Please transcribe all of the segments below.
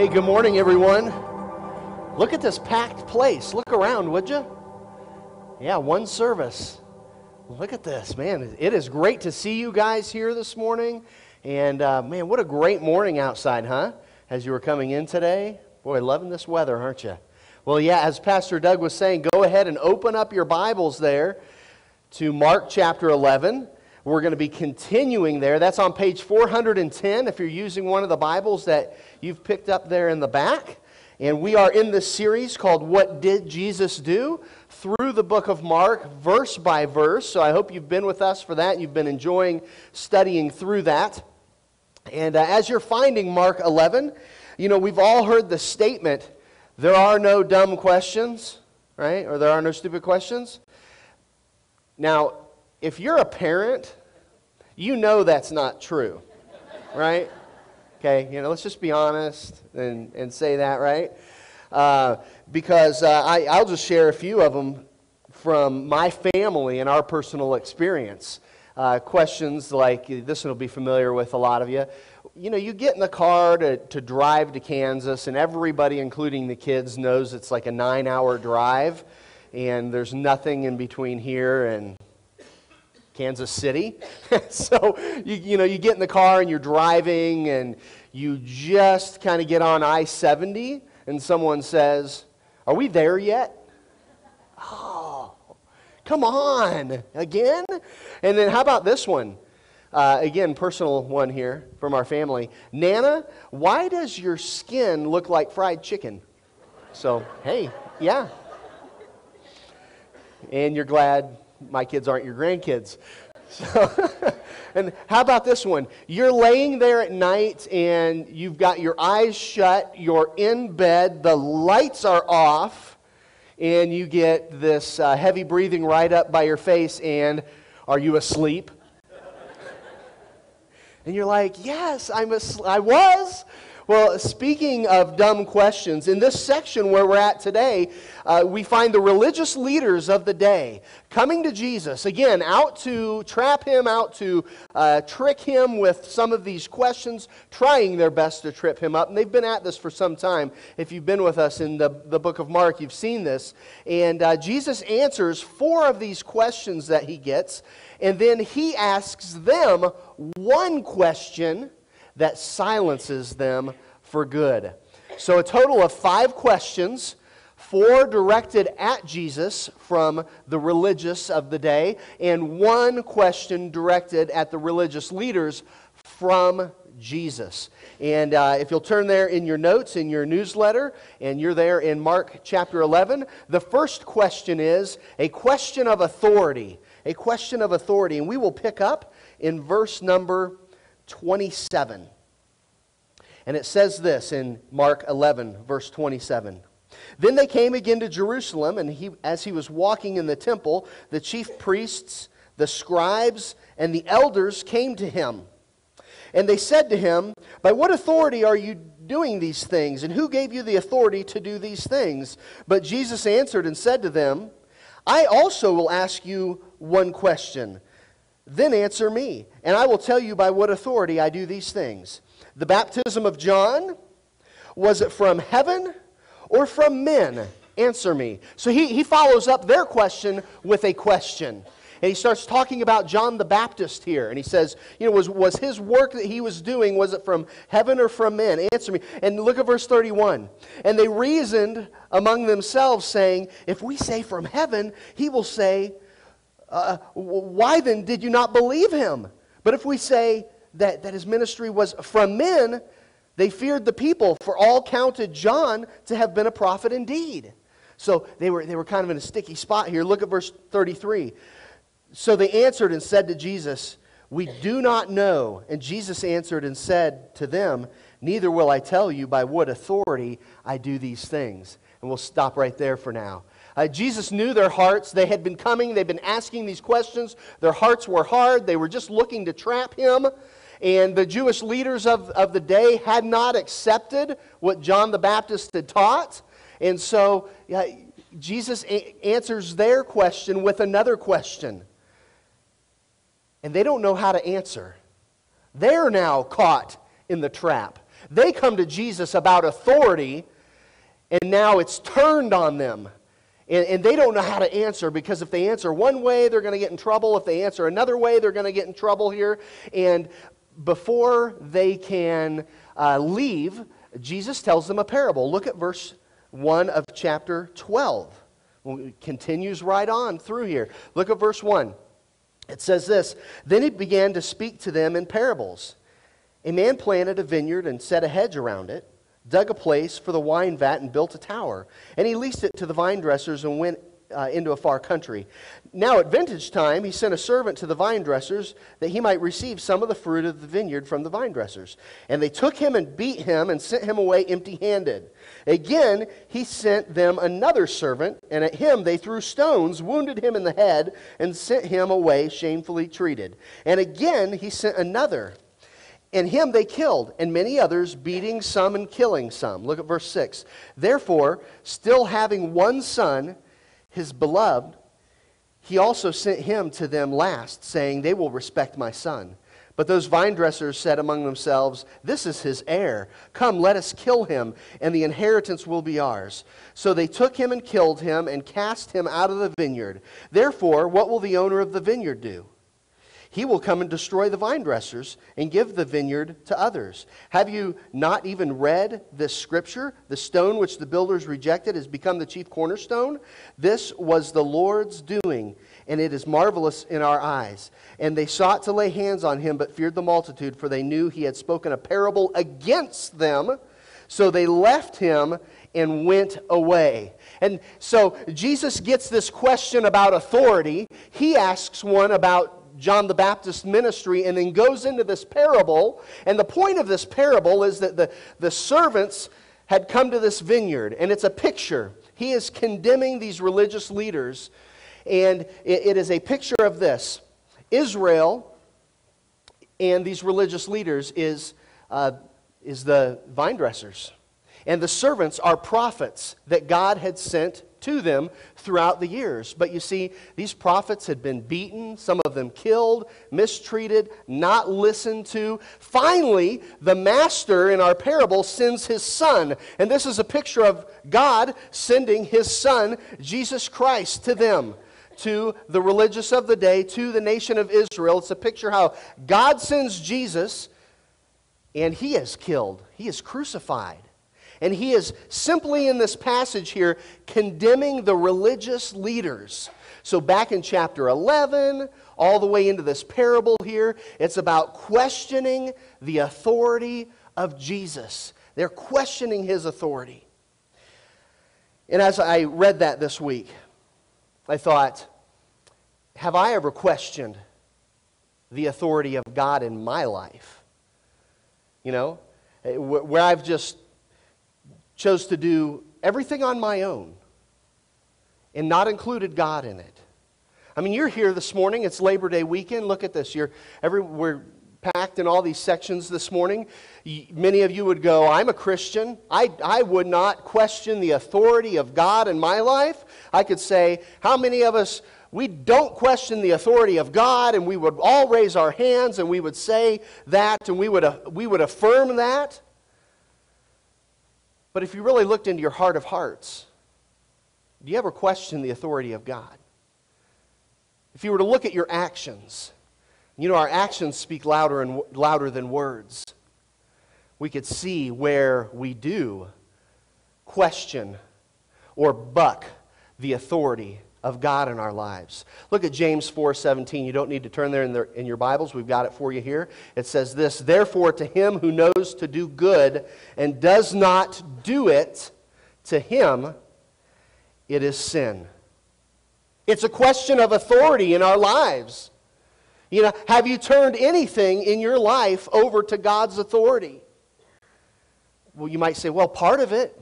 Hey, good morning, everyone. Look at this packed place. Look around, would you? Yeah, one service. Look at this, man. It is great to see you guys here this morning. And uh, man, what a great morning outside, huh? As you were coming in today. Boy, loving this weather, aren't you? Well, yeah, as Pastor Doug was saying, go ahead and open up your Bibles there to Mark chapter 11. We're going to be continuing there. That's on page 410 if you're using one of the Bibles that you've picked up there in the back. And we are in this series called What Did Jesus Do? through the book of Mark, verse by verse. So I hope you've been with us for that. You've been enjoying studying through that. And uh, as you're finding Mark 11, you know, we've all heard the statement there are no dumb questions, right? Or there are no stupid questions. Now, if you're a parent, you know that's not true, right? Okay, you know, let's just be honest and, and say that, right? Uh, because uh, I, I'll just share a few of them from my family and our personal experience. Uh, questions like this one will be familiar with a lot of you. You know, you get in the car to, to drive to Kansas, and everybody, including the kids, knows it's like a nine hour drive, and there's nothing in between here and Kansas City. so, you, you know, you get in the car and you're driving and you just kind of get on I 70 and someone says, Are we there yet? Oh, come on, again? And then how about this one? Uh, again, personal one here from our family. Nana, why does your skin look like fried chicken? So, hey, yeah. And you're glad my kids aren't your grandkids. So, and how about this one? You're laying there at night and you've got your eyes shut, you're in bed, the lights are off, and you get this uh, heavy breathing right up by your face, and are you asleep? and you're like, Yes, I'm asleep. I was. Well, speaking of dumb questions, in this section where we're at today, uh, we find the religious leaders of the day coming to Jesus, again, out to trap him, out to uh, trick him with some of these questions, trying their best to trip him up. And they've been at this for some time. If you've been with us in the, the book of Mark, you've seen this. And uh, Jesus answers four of these questions that he gets, and then he asks them one question that silences them for good. So, a total of five questions, four directed at Jesus from the religious of the day, and one question directed at the religious leaders from Jesus. And uh, if you'll turn there in your notes, in your newsletter, and you're there in Mark chapter 11, the first question is a question of authority. A question of authority. And we will pick up in verse number 27. And it says this in Mark 11, verse 27. Then they came again to Jerusalem, and he, as he was walking in the temple, the chief priests, the scribes, and the elders came to him. And they said to him, By what authority are you doing these things? And who gave you the authority to do these things? But Jesus answered and said to them, I also will ask you one question. Then answer me, and I will tell you by what authority I do these things. The baptism of John, was it from heaven or from men? Answer me. So he, he follows up their question with a question. And he starts talking about John the Baptist here. And he says, you know, was, was his work that he was doing, was it from heaven or from men? Answer me. And look at verse 31. And they reasoned among themselves, saying, If we say from heaven, he will say, uh, Why then did you not believe him? But if we say that, that his ministry was from men, they feared the people, for all counted John to have been a prophet indeed. So they were, they were kind of in a sticky spot here. Look at verse 33. So they answered and said to Jesus, We do not know. And Jesus answered and said to them, Neither will I tell you by what authority I do these things. And we'll stop right there for now. Uh, Jesus knew their hearts. They had been coming, they'd been asking these questions. Their hearts were hard. They were just looking to trap him. And the Jewish leaders of, of the day had not accepted what John the Baptist had taught. And so Jesus a- answers their question with another question and they don't know how to answer. They're now caught in the trap. They come to Jesus about authority, and now it's turned on them. And, and they don't know how to answer because if they answer one way, they're going to get in trouble. If they answer another way, they're going to get in trouble here. And before they can uh, leave, Jesus tells them a parable. Look at verse 1 of chapter 12. It continues right on through here. Look at verse 1. It says this Then he began to speak to them in parables. A man planted a vineyard and set a hedge around it, dug a place for the wine vat, and built a tower. And he leased it to the vine dressers and went uh, into a far country. Now, at vintage time, he sent a servant to the vine dressers that he might receive some of the fruit of the vineyard from the vine dressers. And they took him and beat him and sent him away empty handed. Again, he sent them another servant, and at him they threw stones, wounded him in the head, and sent him away shamefully treated. And again, he sent another. And him they killed, and many others, beating some and killing some. Look at verse 6. Therefore, still having one son, his beloved, he also sent him to them last, saying, They will respect my son. But those vine dressers said among themselves, This is his heir. Come, let us kill him, and the inheritance will be ours. So they took him and killed him, and cast him out of the vineyard. Therefore, what will the owner of the vineyard do? He will come and destroy the vine dressers and give the vineyard to others. Have you not even read this scripture? The stone which the builders rejected has become the chief cornerstone. This was the Lord's doing, and it is marvelous in our eyes. And they sought to lay hands on him, but feared the multitude, for they knew he had spoken a parable against them. So they left him and went away. And so Jesus gets this question about authority. He asks one about John the Baptist ministry and then goes into this parable. And the point of this parable is that the, the servants had come to this vineyard, and it's a picture. He is condemning these religious leaders, and it, it is a picture of this Israel and these religious leaders is, uh, is the vine dressers. And the servants are prophets that God had sent to them throughout the years. But you see, these prophets had been beaten, some of them killed, mistreated, not listened to. Finally, the master in our parable sends his son. And this is a picture of God sending his son, Jesus Christ, to them. To the religious of the day, to the nation of Israel. It's a picture how God sends Jesus and he is killed, he is crucified. And he is simply in this passage here condemning the religious leaders. So, back in chapter 11, all the way into this parable here, it's about questioning the authority of Jesus. They're questioning his authority. And as I read that this week, I thought, have I ever questioned the authority of God in my life? You know, eh, where I've just chose to do everything on my own and not included God in it. I mean, you're here this morning. It's Labor Day weekend. Look at this. You're every, we're packed in all these sections this morning. Many of you would go, I'm a Christian. I, I would not question the authority of God in my life. I could say, how many of us, we don't question the authority of God, and we would all raise our hands and we would say that and we would, uh, we would affirm that. But if you really looked into your heart of hearts, do you ever question the authority of God? If you were to look at your actions, you know, our actions speak louder and louder than words. We could see where we do question or buck the authority of God in our lives. Look at James 4:17. You don't need to turn there in, the, in, your Bibles. We've got it for you here. It says this, "Therefore to him who knows to do good and does not do it, to him it is sin." It's a question of authority in our lives. You know, have you turned anything in your life over to God's authority? Well, you might say, well, part of it.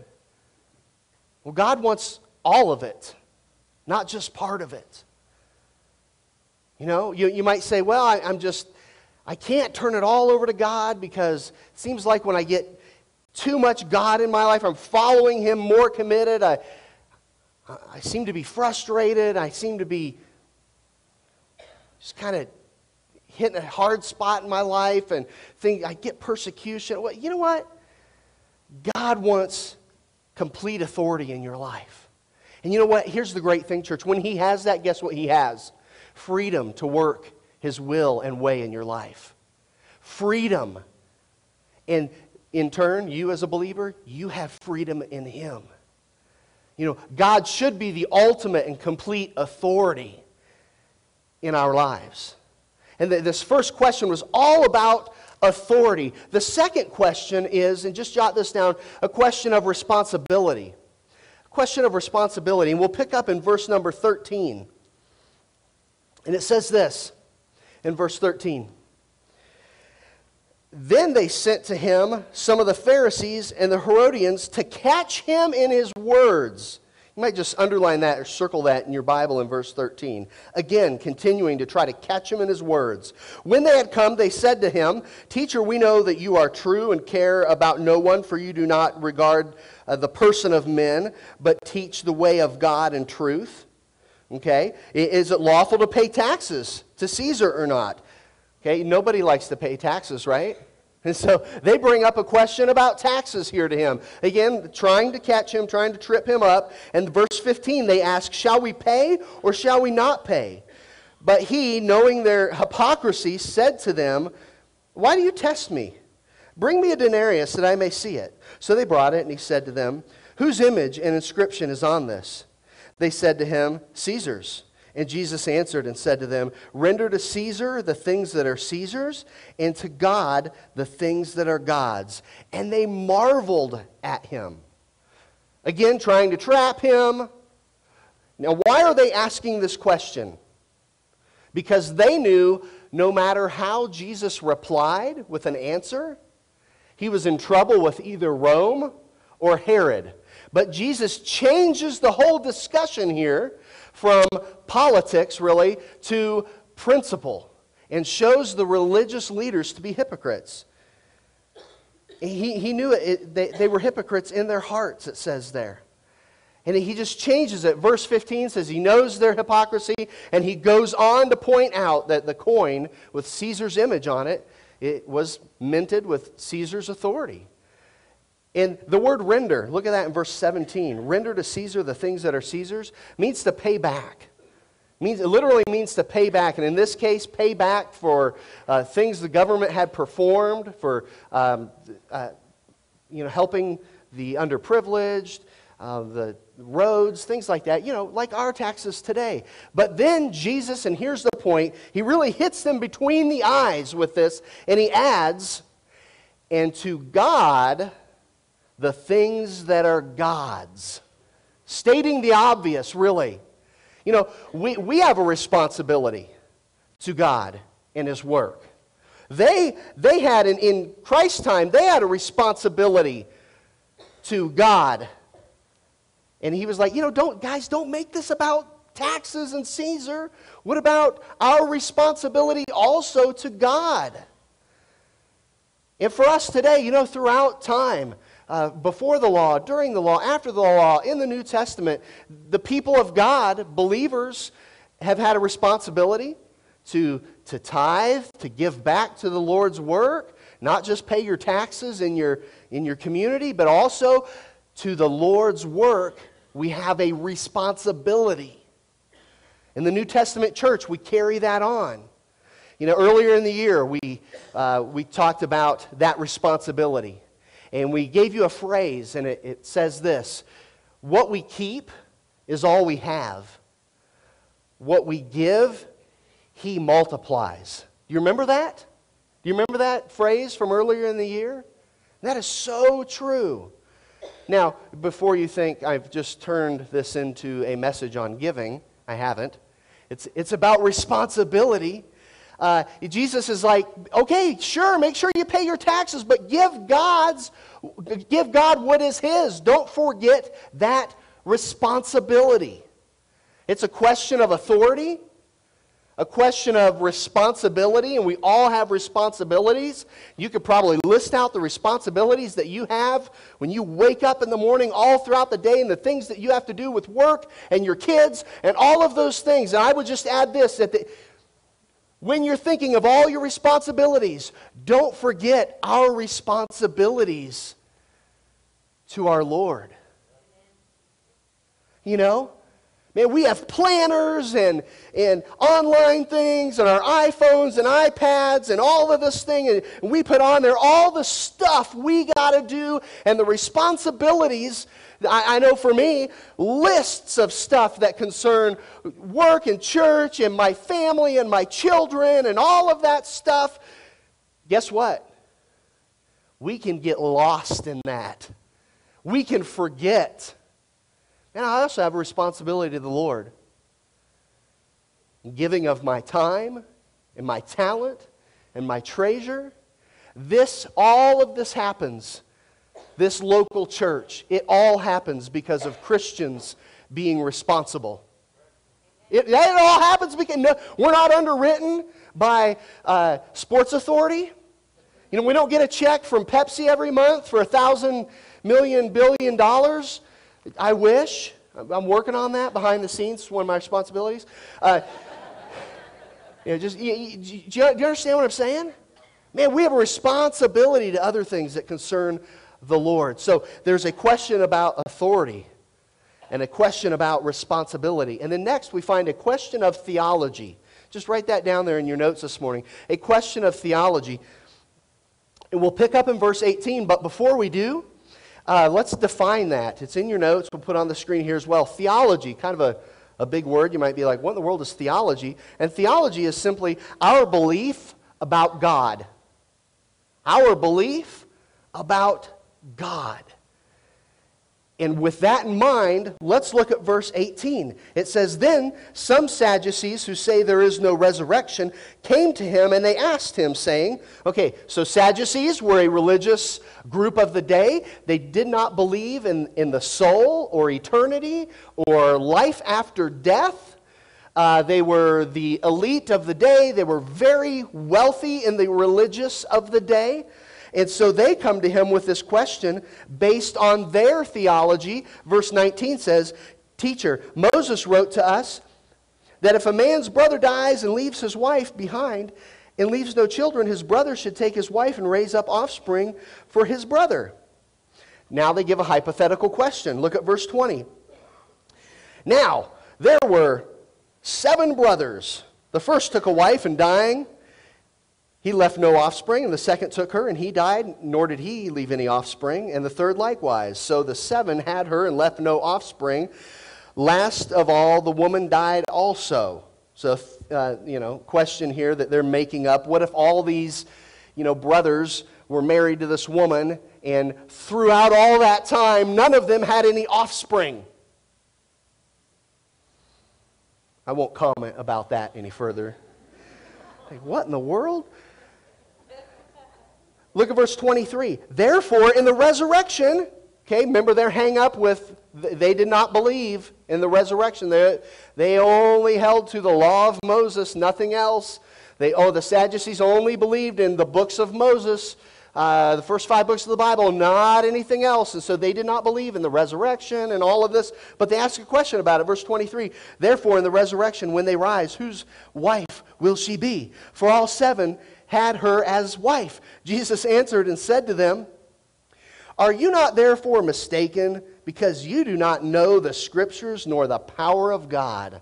Well, God wants all of it not just part of it. You know, you, you might say, well, I, I'm just, I can't turn it all over to God because it seems like when I get too much God in my life, I'm following Him more committed. I, I seem to be frustrated. I seem to be just kind of hitting a hard spot in my life and think I get persecution. Well, you know what? God wants complete authority in your life. And you know what? Here's the great thing, church. When He has that, guess what He has? Freedom to work His will and way in your life. Freedom. And in turn, you as a believer, you have freedom in Him. You know, God should be the ultimate and complete authority in our lives. And this first question was all about authority. The second question is, and just jot this down, a question of responsibility. Question of responsibility. And we'll pick up in verse number 13. And it says this in verse 13. Then they sent to him some of the Pharisees and the Herodians to catch him in his words. You might just underline that or circle that in your Bible in verse 13. Again, continuing to try to catch him in his words. When they had come, they said to him, Teacher, we know that you are true and care about no one, for you do not regard uh, the person of men, but teach the way of God in truth. Okay? Is it lawful to pay taxes to Caesar or not? Okay, nobody likes to pay taxes, right? And so they bring up a question about taxes here to him. Again, trying to catch him, trying to trip him up. And verse 15, they ask, Shall we pay or shall we not pay? But he, knowing their hypocrisy, said to them, Why do you test me? Bring me a denarius that I may see it. So they brought it, and he said to them, Whose image and inscription is on this? They said to him, Caesar's. And Jesus answered and said to them, Render to Caesar the things that are Caesar's, and to God the things that are God's. And they marveled at him. Again, trying to trap him. Now, why are they asking this question? Because they knew no matter how Jesus replied with an answer, he was in trouble with either Rome or Herod. But Jesus changes the whole discussion here from politics, really, to principle and shows the religious leaders to be hypocrites. He, he knew it, they, they were hypocrites in their hearts, it says there. And he just changes it. Verse 15 says he knows their hypocrisy, and he goes on to point out that the coin with Caesar's image on it, it was minted with Caesar's authority. And the word render, look at that in verse 17. Render to Caesar the things that are Caesar's means to pay back. Means, it literally means to pay back. And in this case, pay back for uh, things the government had performed, for um, uh, you know, helping the underprivileged, uh, the roads, things like that, you know, like our taxes today. But then Jesus, and here's the point, he really hits them between the eyes with this, and he adds, and to God, the things that are God's. Stating the obvious, really. You know, we, we have a responsibility to God and His work. They, they had, in, in Christ's time, they had a responsibility to God. And He was like, you know, don't, guys, don't make this about taxes and Caesar. What about our responsibility also to God? And for us today, you know, throughout time, uh, before the law, during the law, after the law, in the New Testament, the people of God, believers, have had a responsibility to, to tithe, to give back to the Lord's work, not just pay your taxes in your, in your community, but also to the Lord's work, we have a responsibility. In the New Testament church, we carry that on. You know, earlier in the year, we, uh, we talked about that responsibility. And we gave you a phrase, and it, it says this What we keep is all we have. What we give, He multiplies. Do you remember that? Do you remember that phrase from earlier in the year? That is so true. Now, before you think I've just turned this into a message on giving, I haven't. It's, it's about responsibility uh, Jesus is like, okay, sure, make sure you pay your taxes, but give God's, give God what is His. Don't forget that responsibility. It's a question of authority, a question of responsibility, and we all have responsibilities. You could probably list out the responsibilities that you have when you wake up in the morning all throughout the day and the things that you have to do with work and your kids and all of those things. And I would just add this that the, when you're thinking of all your responsibilities, don't forget our responsibilities to our Lord. You know? Man, we have planners and, and online things and our iPhones and iPads and all of this thing, and we put on there all the stuff we got to do and the responsibilities. I, I know for me, lists of stuff that concern work and church and my family and my children and all of that stuff. Guess what? We can get lost in that. We can forget and I also have a responsibility to the Lord. Giving of my time and my talent and my treasure. This, all of this happens. This local church, it all happens because of Christians being responsible. It, all happens because no, we're not underwritten by uh, Sports Authority. You know, we don't get a check from Pepsi every month for a thousand million billion dollars. I wish. I'm working on that behind the scenes. It's one of my responsibilities. Uh, you know, just, you, you, do, you, understand what I'm saying? Man, we have a responsibility to other things that concern the Lord. So there's a question about authority and a question about responsibility. And then next, we find a question of theology. Just write that down there in your notes this morning. A question of theology. And we'll pick up in verse 18, but before we do, uh, let's define that. It's in your notes. We'll put on the screen here as well. Theology, kind of a, a big word. You might be like, what in the world is theology? And theology is simply our belief about God. Our belief about God. And with that in mind, let's look at verse 18. It says, Then some Sadducees who say there is no resurrection came to him and they asked him, saying, Okay, so Sadducees were a religious group of the day. They did not believe in, in the soul or eternity or life after death. Uh, they were the elite of the day. They were very wealthy in the religious of the day. And so they come to him with this question based on their theology. Verse 19 says, Teacher, Moses wrote to us that if a man's brother dies and leaves his wife behind and leaves no children, his brother should take his wife and raise up offspring for his brother. Now they give a hypothetical question. Look at verse 20. Now, there were seven brothers. The first took a wife and dying, he left no offspring, and the second took her, and he died, nor did he leave any offspring, and the third likewise. So the seven had her and left no offspring. Last of all, the woman died also. So, uh, you know, question here that they're making up. What if all these, you know, brothers were married to this woman, and throughout all that time, none of them had any offspring? I won't comment about that any further. Like, what in the world? Look at verse 23. Therefore, in the resurrection, okay, remember their hang up with they did not believe in the resurrection. They, they only held to the law of Moses, nothing else. They, oh, the Sadducees only believed in the books of Moses, uh, the first five books of the Bible, not anything else. And so they did not believe in the resurrection and all of this. But they ask a question about it. Verse 23 Therefore, in the resurrection, when they rise, whose wife will she be? For all seven had her as wife. Jesus answered and said to them, Are you not therefore mistaken, because you do not know the scriptures nor the power of God?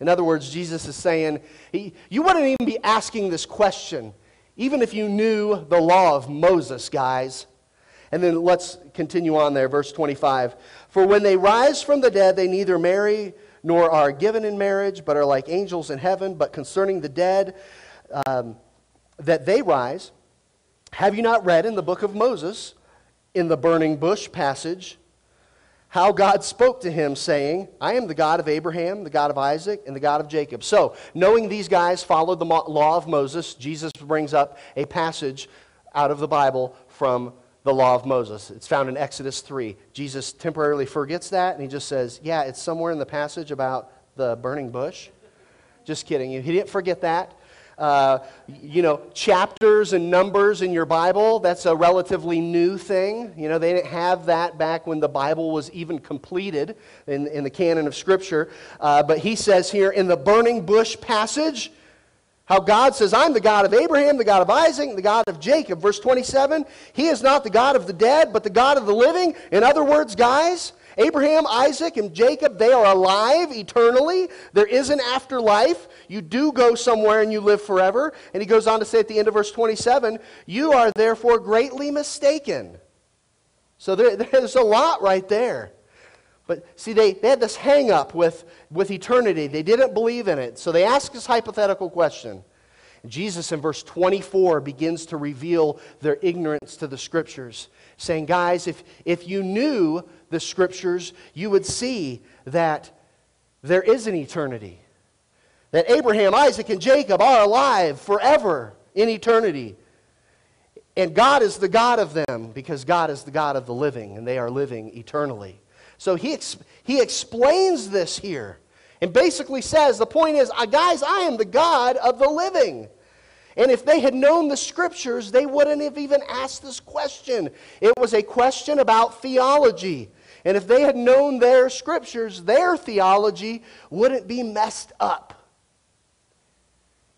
In other words, Jesus is saying, You wouldn't even be asking this question, even if you knew the law of Moses, guys. And then let's continue on there, verse 25. For when they rise from the dead, they neither marry nor are given in marriage, but are like angels in heaven. But concerning the dead, um, that they rise. Have you not read in the book of Moses, in the burning bush passage, how God spoke to him, saying, I am the God of Abraham, the God of Isaac, and the God of Jacob. So, knowing these guys followed the law of Moses, Jesus brings up a passage out of the Bible from the law of Moses. It's found in Exodus 3. Jesus temporarily forgets that, and he just says, Yeah, it's somewhere in the passage about the burning bush. Just kidding. He didn't forget that uh, you know, chapters and numbers in your Bible. That's a relatively new thing. You know, they didn't have that back when the Bible was even completed in, in the canon of Scripture. Uh, but he says here in the burning bush passage, How God says, I'm the God of Abraham, the God of Isaac, the God of Jacob. Verse 27, He is not the God of the dead, but the God of the living. In other words, guys, Abraham, Isaac, and Jacob, they are alive eternally. There is an afterlife. You do go somewhere and you live forever. And he goes on to say at the end of verse 27 You are therefore greatly mistaken. So there, there's a lot right there. But see, they, they had this hang up with, with eternity. They didn't believe in it. So they ask this hypothetical question. Jesus in verse 24 begins to reveal their ignorance to the scriptures, saying, Guys, if, if you knew the scriptures, you would see that there is an eternity. That Abraham, Isaac, and Jacob are alive forever in eternity. And God is the God of them because God is the God of the living, and they are living eternally. So he, ex- he explains this here and basically says the point is, uh, guys, I am the God of the living. And if they had known the scriptures, they wouldn't have even asked this question. It was a question about theology. And if they had known their scriptures, their theology wouldn't be messed up.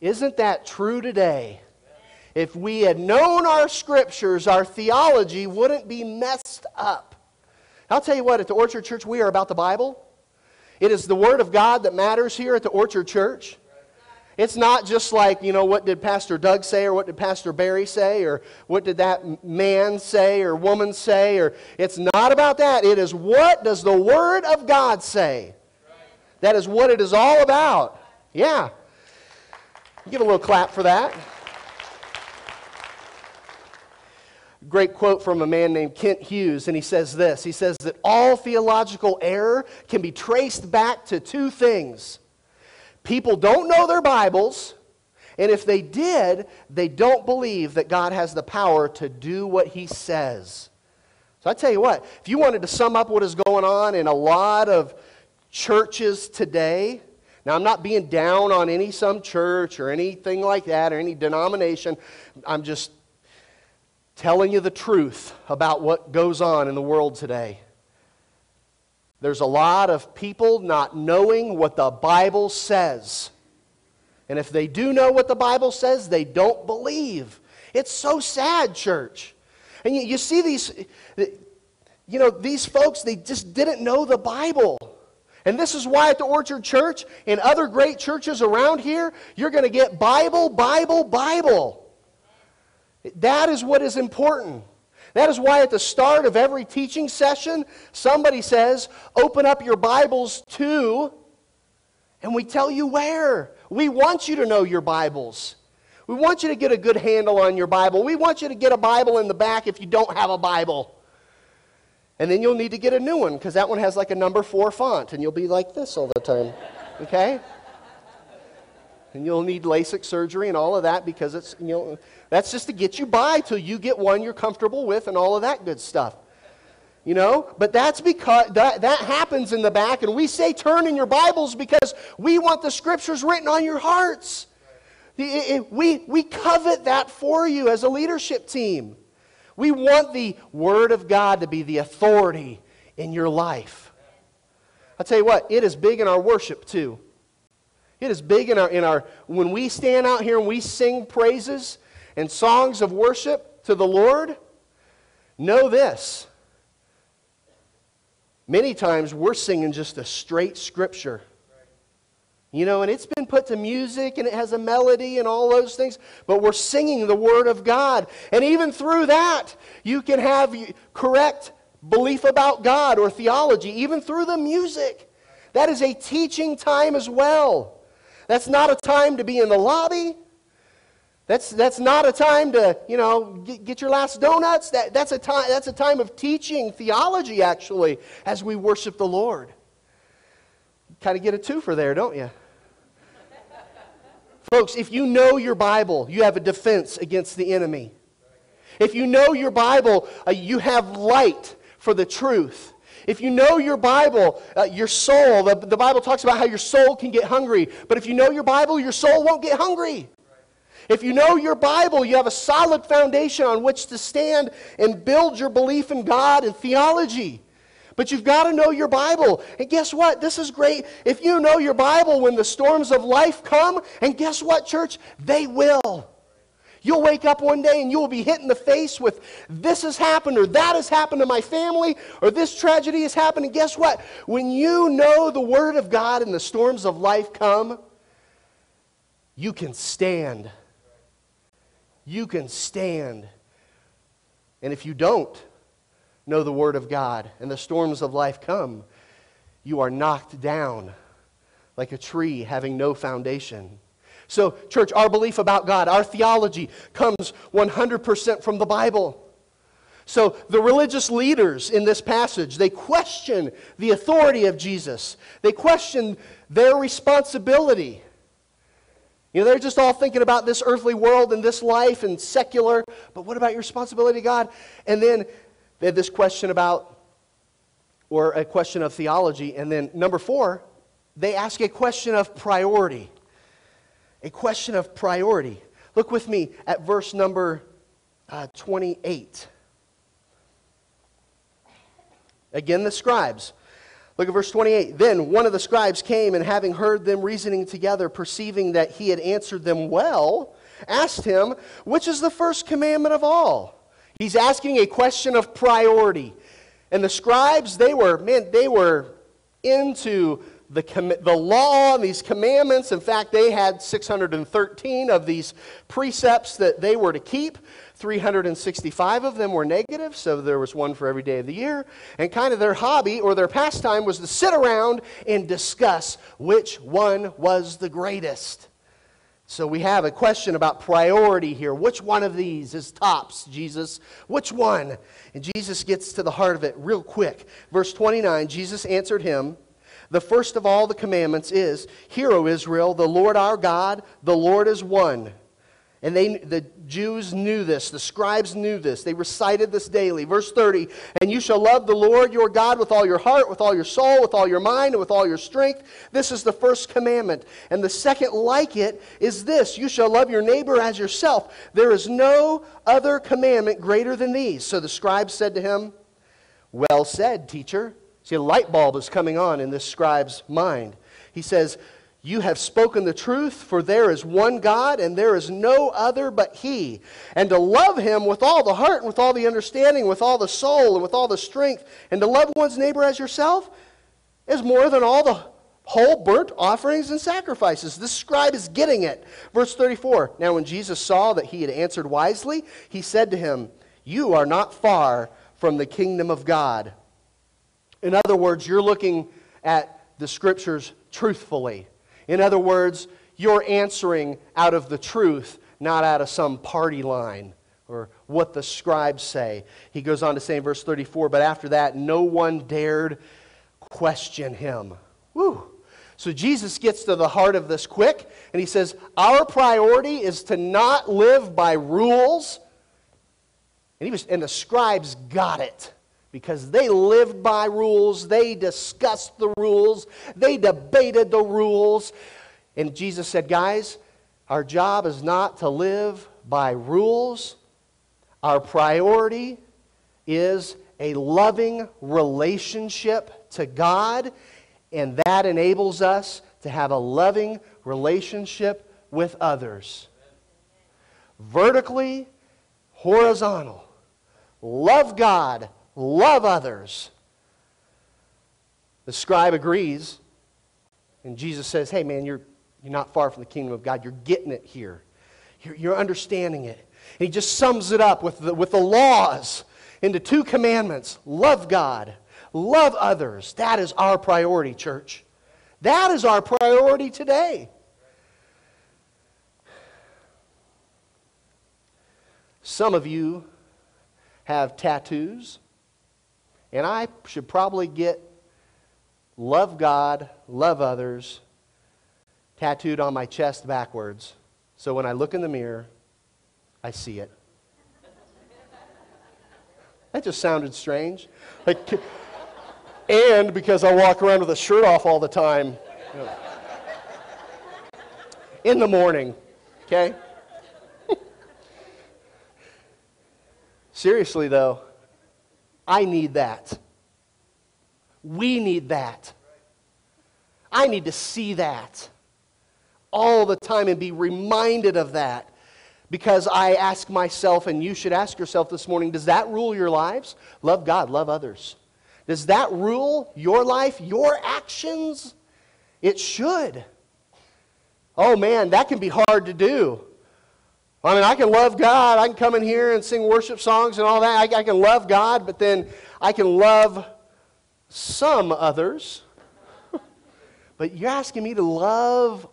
Isn't that true today? If we had known our scriptures, our theology wouldn't be messed up. I'll tell you what, at the Orchard Church, we are about the Bible. It is the Word of God that matters here at the Orchard Church. It's not just like, you know, what did Pastor Doug say or what did Pastor Barry say or what did that man say or woman say or it's not about that. It is what does the word of God say? That is what it is all about. Yeah. Give a little clap for that. Great quote from a man named Kent Hughes, and he says this. He says that all theological error can be traced back to two things People don't know their Bibles, and if they did, they don't believe that God has the power to do what He says. So I tell you what, if you wanted to sum up what is going on in a lot of churches today, now I'm not being down on any some church or anything like that or any denomination. I'm just telling you the truth about what goes on in the world today. There's a lot of people not knowing what the Bible says. And if they do know what the Bible says, they don't believe. It's so sad, church. And you, you see these, you know, these folks, they just didn't know the Bible. And this is why at the Orchard Church and other great churches around here, you're going to get Bible, Bible, Bible. That is what is important. That is why at the start of every teaching session, somebody says, Open up your Bibles to, and we tell you where. We want you to know your Bibles. We want you to get a good handle on your Bible. We want you to get a Bible in the back if you don't have a Bible. And then you'll need to get a new one because that one has like a number four font, and you'll be like this all the time. Okay? And you'll need LASIK surgery and all of that because it's, you know, that's just to get you by till you get one you're comfortable with and all of that good stuff. You know? But that's because that, that happens in the back, and we say turn in your Bibles because we want the scriptures written on your hearts. It, it, we, we covet that for you as a leadership team. We want the Word of God to be the authority in your life. I'll tell you what, it is big in our worship too. It is big in our, in our, when we stand out here and we sing praises, and songs of worship to the Lord, know this. Many times we're singing just a straight scripture. You know, and it's been put to music and it has a melody and all those things, but we're singing the Word of God. And even through that, you can have correct belief about God or theology, even through the music. That is a teaching time as well. That's not a time to be in the lobby. That's, that's not a time to, you know, get, get, your last donuts. That, that's, a time, that's a time of teaching theology, actually, as we worship the Lord. Kind of get a twofer there, don't you? Folks, if you know your Bible, you have a defense against the enemy. If you know your Bible, uh, you have light for the truth. If you know your Bible, uh, your soul, the, the Bible talks about how your soul can get hungry. But if you know your Bible, your soul won't get hungry. If you know your Bible, you have a solid foundation on which to stand and build your belief in God and theology. But you've got to know your Bible. And guess what? This is great. If you know your Bible when the storms of life come, and guess what, church? They will. You'll wake up one day and you will be hit in the face with this has happened or that has happened to my family or this tragedy has happened. And guess what? When you know the Word of God and the storms of life come, you can stand. You can stand. And if you don't know the Word of God and the storms of life come, you are knocked down like a tree having no foundation. So, church, our belief about God, our theology comes 100% from the Bible. So, the religious leaders in this passage, they question the authority of Jesus. They question their responsibility. You know, they're just all thinking about this earthly world and this life and secular, but what about your responsibility to God? And then they had this question about, or a question of theology. And then number four, they ask a question of priority a question of priority. Look with me at verse number uh, 28. Again, the scribes. Look at verse 28. Then one of the scribes came, and having heard them reasoning together, perceiving that he had answered them well, asked him, Which is the first commandment of all? He's asking a question of priority. And the scribes, they were, man, they were into the, com- the law and these commandments. In fact, they had 613 of these precepts that they were to keep. 365 of them were negative, so there was one for every day of the year. And kind of their hobby or their pastime was to sit around and discuss which one was the greatest. So we have a question about priority here. Which one of these is tops, Jesus? Which one? And Jesus gets to the heart of it real quick. Verse 29 Jesus answered him. The first of all the commandments is Hear, O Israel, the Lord our God, the Lord is one. And they, the Jews knew this. The scribes knew this. They recited this daily. Verse 30 And you shall love the Lord your God with all your heart, with all your soul, with all your mind, and with all your strength. This is the first commandment. And the second, like it, is this You shall love your neighbor as yourself. There is no other commandment greater than these. So the scribes said to him, Well said, teacher. See, a light bulb is coming on in this scribe's mind. He says, You have spoken the truth, for there is one God, and there is no other but He. And to love Him with all the heart, and with all the understanding, with all the soul, and with all the strength, and to love one's neighbor as yourself is more than all the whole burnt offerings and sacrifices. This scribe is getting it. Verse 34 Now, when Jesus saw that he had answered wisely, he said to him, You are not far from the kingdom of God. In other words, you're looking at the scriptures truthfully. In other words, you're answering out of the truth, not out of some party line or what the scribes say. He goes on to say in verse 34 But after that, no one dared question him. Woo. So Jesus gets to the heart of this quick, and he says, Our priority is to not live by rules. And, he was, and the scribes got it because they lived by rules, they discussed the rules, they debated the rules. And Jesus said, Guys, our job is not to live by rules. Our priority is a loving relationship to God, and that enables us to have a loving relationship with others. Vertically, horizontal. Love God love others. The scribe agrees, and Jesus says, Hey, man, you're, you're not far from the kingdom of God. You're getting it here, you're, you're understanding it. And he just sums it up with the, with the laws into two commandments love God, love others. That is our priority, church. That is our priority today. Some of you have tattoos. And I should probably get love God, love others tattooed on my chest backwards. So when I look in the mirror, I see it. That just sounded strange. Like, and because I walk around with a shirt off all the time. In the morning, okay? Seriously, though, I need that. We need that. I need to see that all the time and be reminded of that because I ask myself, and you should ask yourself this morning does that rule your lives? Love God, love others. Does that rule your life, your actions? It should. Oh man, that can be hard to do. I mean, I can love God. I can come in here and sing worship songs and all that. I, I can love God, but then I can love some others. but you're asking me to love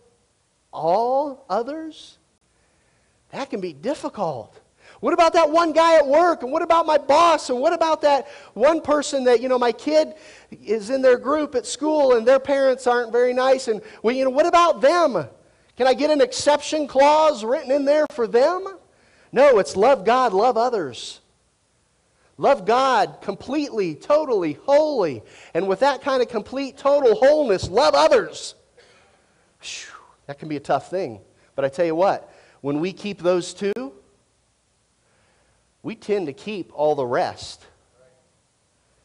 all others? That can be difficult. What about that one guy at work? And what about my boss? And what about that one person that, you know, my kid is in their group at school and their parents aren't very nice? And, well, you know, what about them? Can I get an exception clause written in there for them? No, it's love God, love others. Love God completely, totally, wholly. And with that kind of complete, total wholeness, love others. Whew, that can be a tough thing. But I tell you what, when we keep those two, we tend to keep all the rest.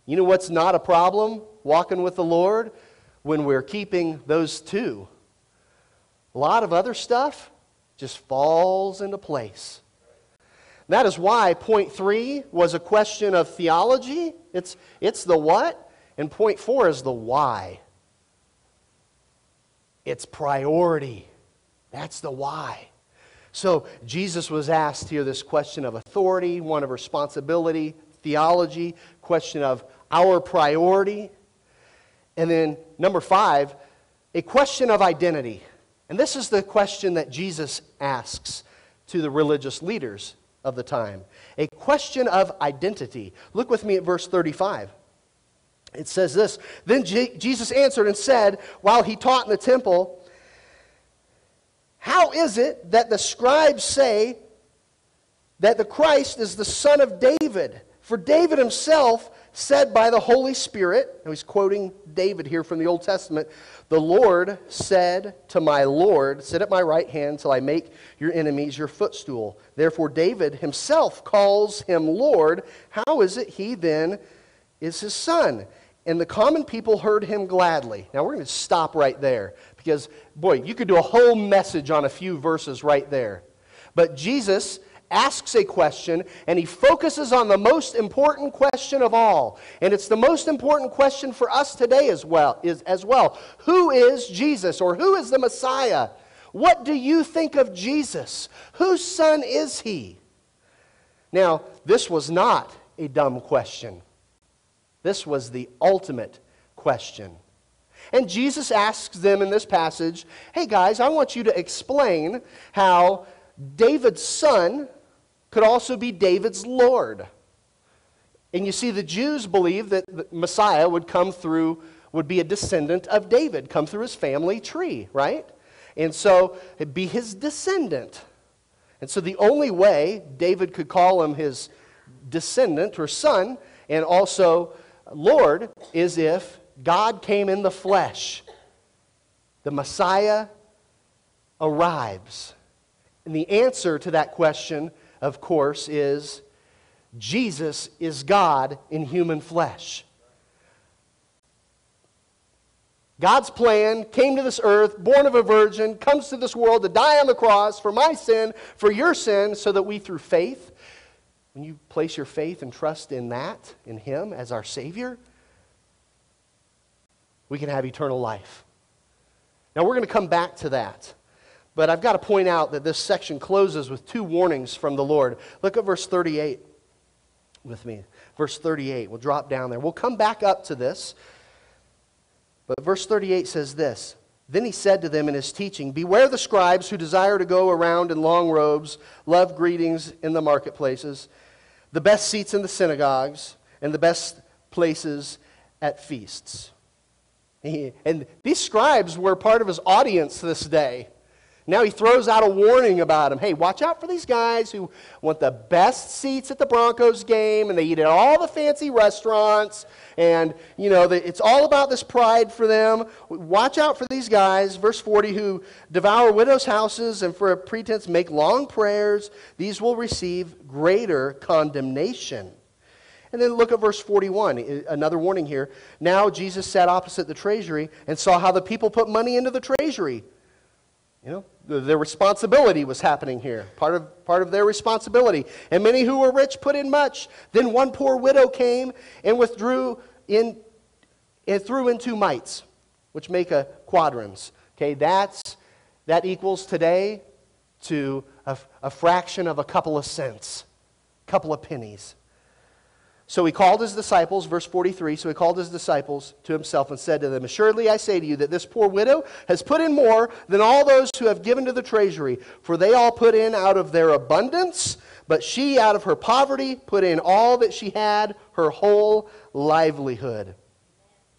You know what's not a problem walking with the Lord? When we're keeping those two. A lot of other stuff just falls into place. That is why point three was a question of theology. It's, it's the what, and point four is the why. It's priority. That's the why. So Jesus was asked here this question of authority, one of responsibility, theology, question of our priority. And then number five, a question of identity. And this is the question that Jesus asks to the religious leaders of the time a question of identity. Look with me at verse 35. It says this Then Jesus answered and said, while he taught in the temple, how is it that the scribes say that the Christ is the son of David? For David himself said by the Holy Spirit, he's quoting David here from the Old Testament, the Lord said to my Lord, Sit at my right hand till I make your enemies your footstool. Therefore, David himself calls him Lord. How is it he then is his son? And the common people heard him gladly. Now, we're going to stop right there because, boy, you could do a whole message on a few verses right there. But Jesus asks a question and he focuses on the most important question of all. And it's the most important question for us today as well, is, as well. Who is Jesus or who is the Messiah? What do you think of Jesus? Whose son is he? Now, this was not a dumb question. This was the ultimate question. And Jesus asks them in this passage, hey guys, I want you to explain how David's son could also be David's Lord. And you see, the Jews believe that the Messiah would come through, would be a descendant of David, come through his family tree, right? And so it'd be his descendant. And so the only way David could call him his descendant or son and also Lord is if God came in the flesh. The Messiah arrives. And the answer to that question, of course, is Jesus is God in human flesh. God's plan came to this earth, born of a virgin, comes to this world to die on the cross for my sin, for your sin, so that we, through faith, when you place your faith and trust in that, in Him as our Savior, we can have eternal life. Now, we're going to come back to that. But I've got to point out that this section closes with two warnings from the Lord. Look at verse 38 with me. Verse 38. We'll drop down there. We'll come back up to this. But verse 38 says this Then he said to them in his teaching, Beware the scribes who desire to go around in long robes, love greetings in the marketplaces, the best seats in the synagogues, and the best places at feasts and these scribes were part of his audience this day. Now he throws out a warning about them. Hey, watch out for these guys who want the best seats at the Broncos game and they eat at all the fancy restaurants. And, you know, it's all about this pride for them. Watch out for these guys. Verse 40 who devour widows' houses and for a pretense make long prayers. These will receive greater condemnation. And then look at verse 41, another warning here. Now Jesus sat opposite the treasury and saw how the people put money into the treasury. You know, the, their responsibility was happening here, part of, part of their responsibility. And many who were rich put in much. Then one poor widow came and withdrew in, and threw in two mites, which make a quadrans. Okay, that's, that equals today to a, a fraction of a couple of cents, couple of pennies. So he called his disciples, verse 43. So he called his disciples to himself and said to them, Assuredly I say to you that this poor widow has put in more than all those who have given to the treasury, for they all put in out of their abundance, but she out of her poverty put in all that she had, her whole livelihood.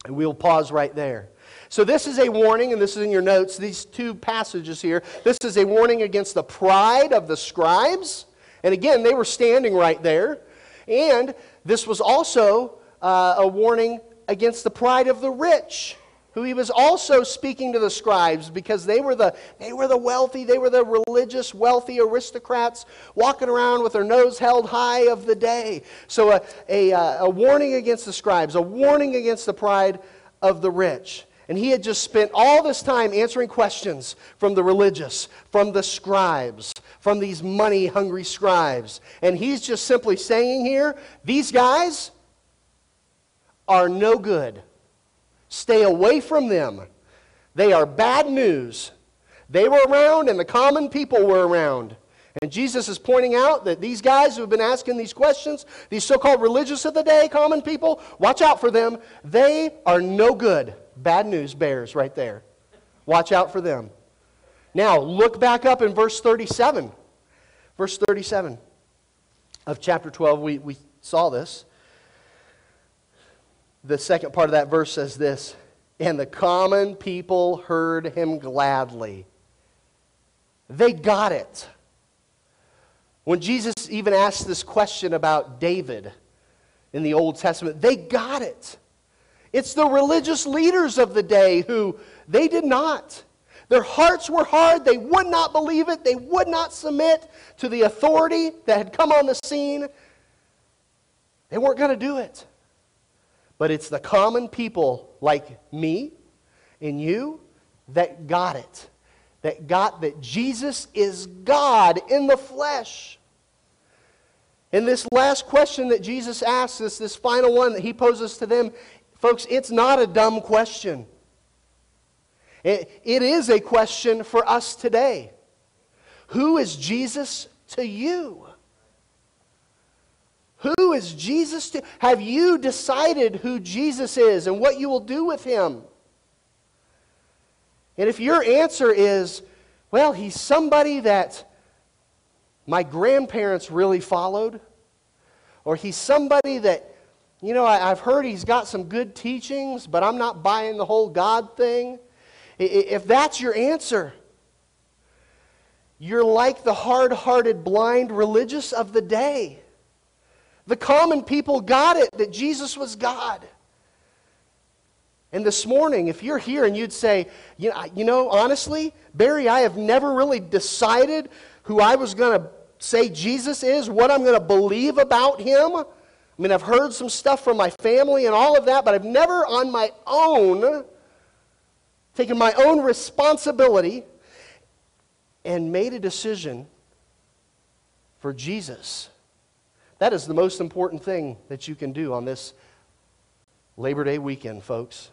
And we'll pause right there. So, this is a warning, and this is in your notes, these two passages here. This is a warning against the pride of the scribes. And again, they were standing right there. And this was also uh, a warning against the pride of the rich, who he was also speaking to the scribes because they were the, they were the wealthy, they were the religious, wealthy aristocrats walking around with their nose held high of the day. So, a, a, uh, a warning against the scribes, a warning against the pride of the rich. And he had just spent all this time answering questions from the religious, from the scribes, from these money hungry scribes. And he's just simply saying here these guys are no good. Stay away from them. They are bad news. They were around and the common people were around. And Jesus is pointing out that these guys who have been asking these questions, these so called religious of the day, common people, watch out for them. They are no good. Bad news bears right there. Watch out for them. Now, look back up in verse 37. Verse 37 of chapter 12, we, we saw this. The second part of that verse says this And the common people heard him gladly. They got it. When Jesus even asked this question about David in the Old Testament, they got it. It's the religious leaders of the day who they did not. Their hearts were hard. They would not believe it. They would not submit to the authority that had come on the scene. They weren't going to do it. But it's the common people like me and you that got it. That got that Jesus is God in the flesh. And this last question that Jesus asks us, this final one that he poses to them, folks, it's not a dumb question. It, it is a question for us today. Who is Jesus to you? Who is Jesus to? Have you decided who Jesus is and what you will do with him? And if your answer is, well, he's somebody that my grandparents really followed, or he's somebody that, you know, I, have heard he's got some good teachings, but I'm not buying the whole God thing. If that's your answer, you're like the hard hearted, blind religious of the day. The common people got it that Jesus was God. And this morning, if you're here and you'd say, you know, you know honestly, Barry, I have never really decided who I was going to say Jesus is, what I'm going to believe about him. I mean, I've heard some stuff from my family and all of that, but I've never on my own taken my own responsibility and made a decision for Jesus. That is the most important thing that you can do on this Labor Day weekend, folks.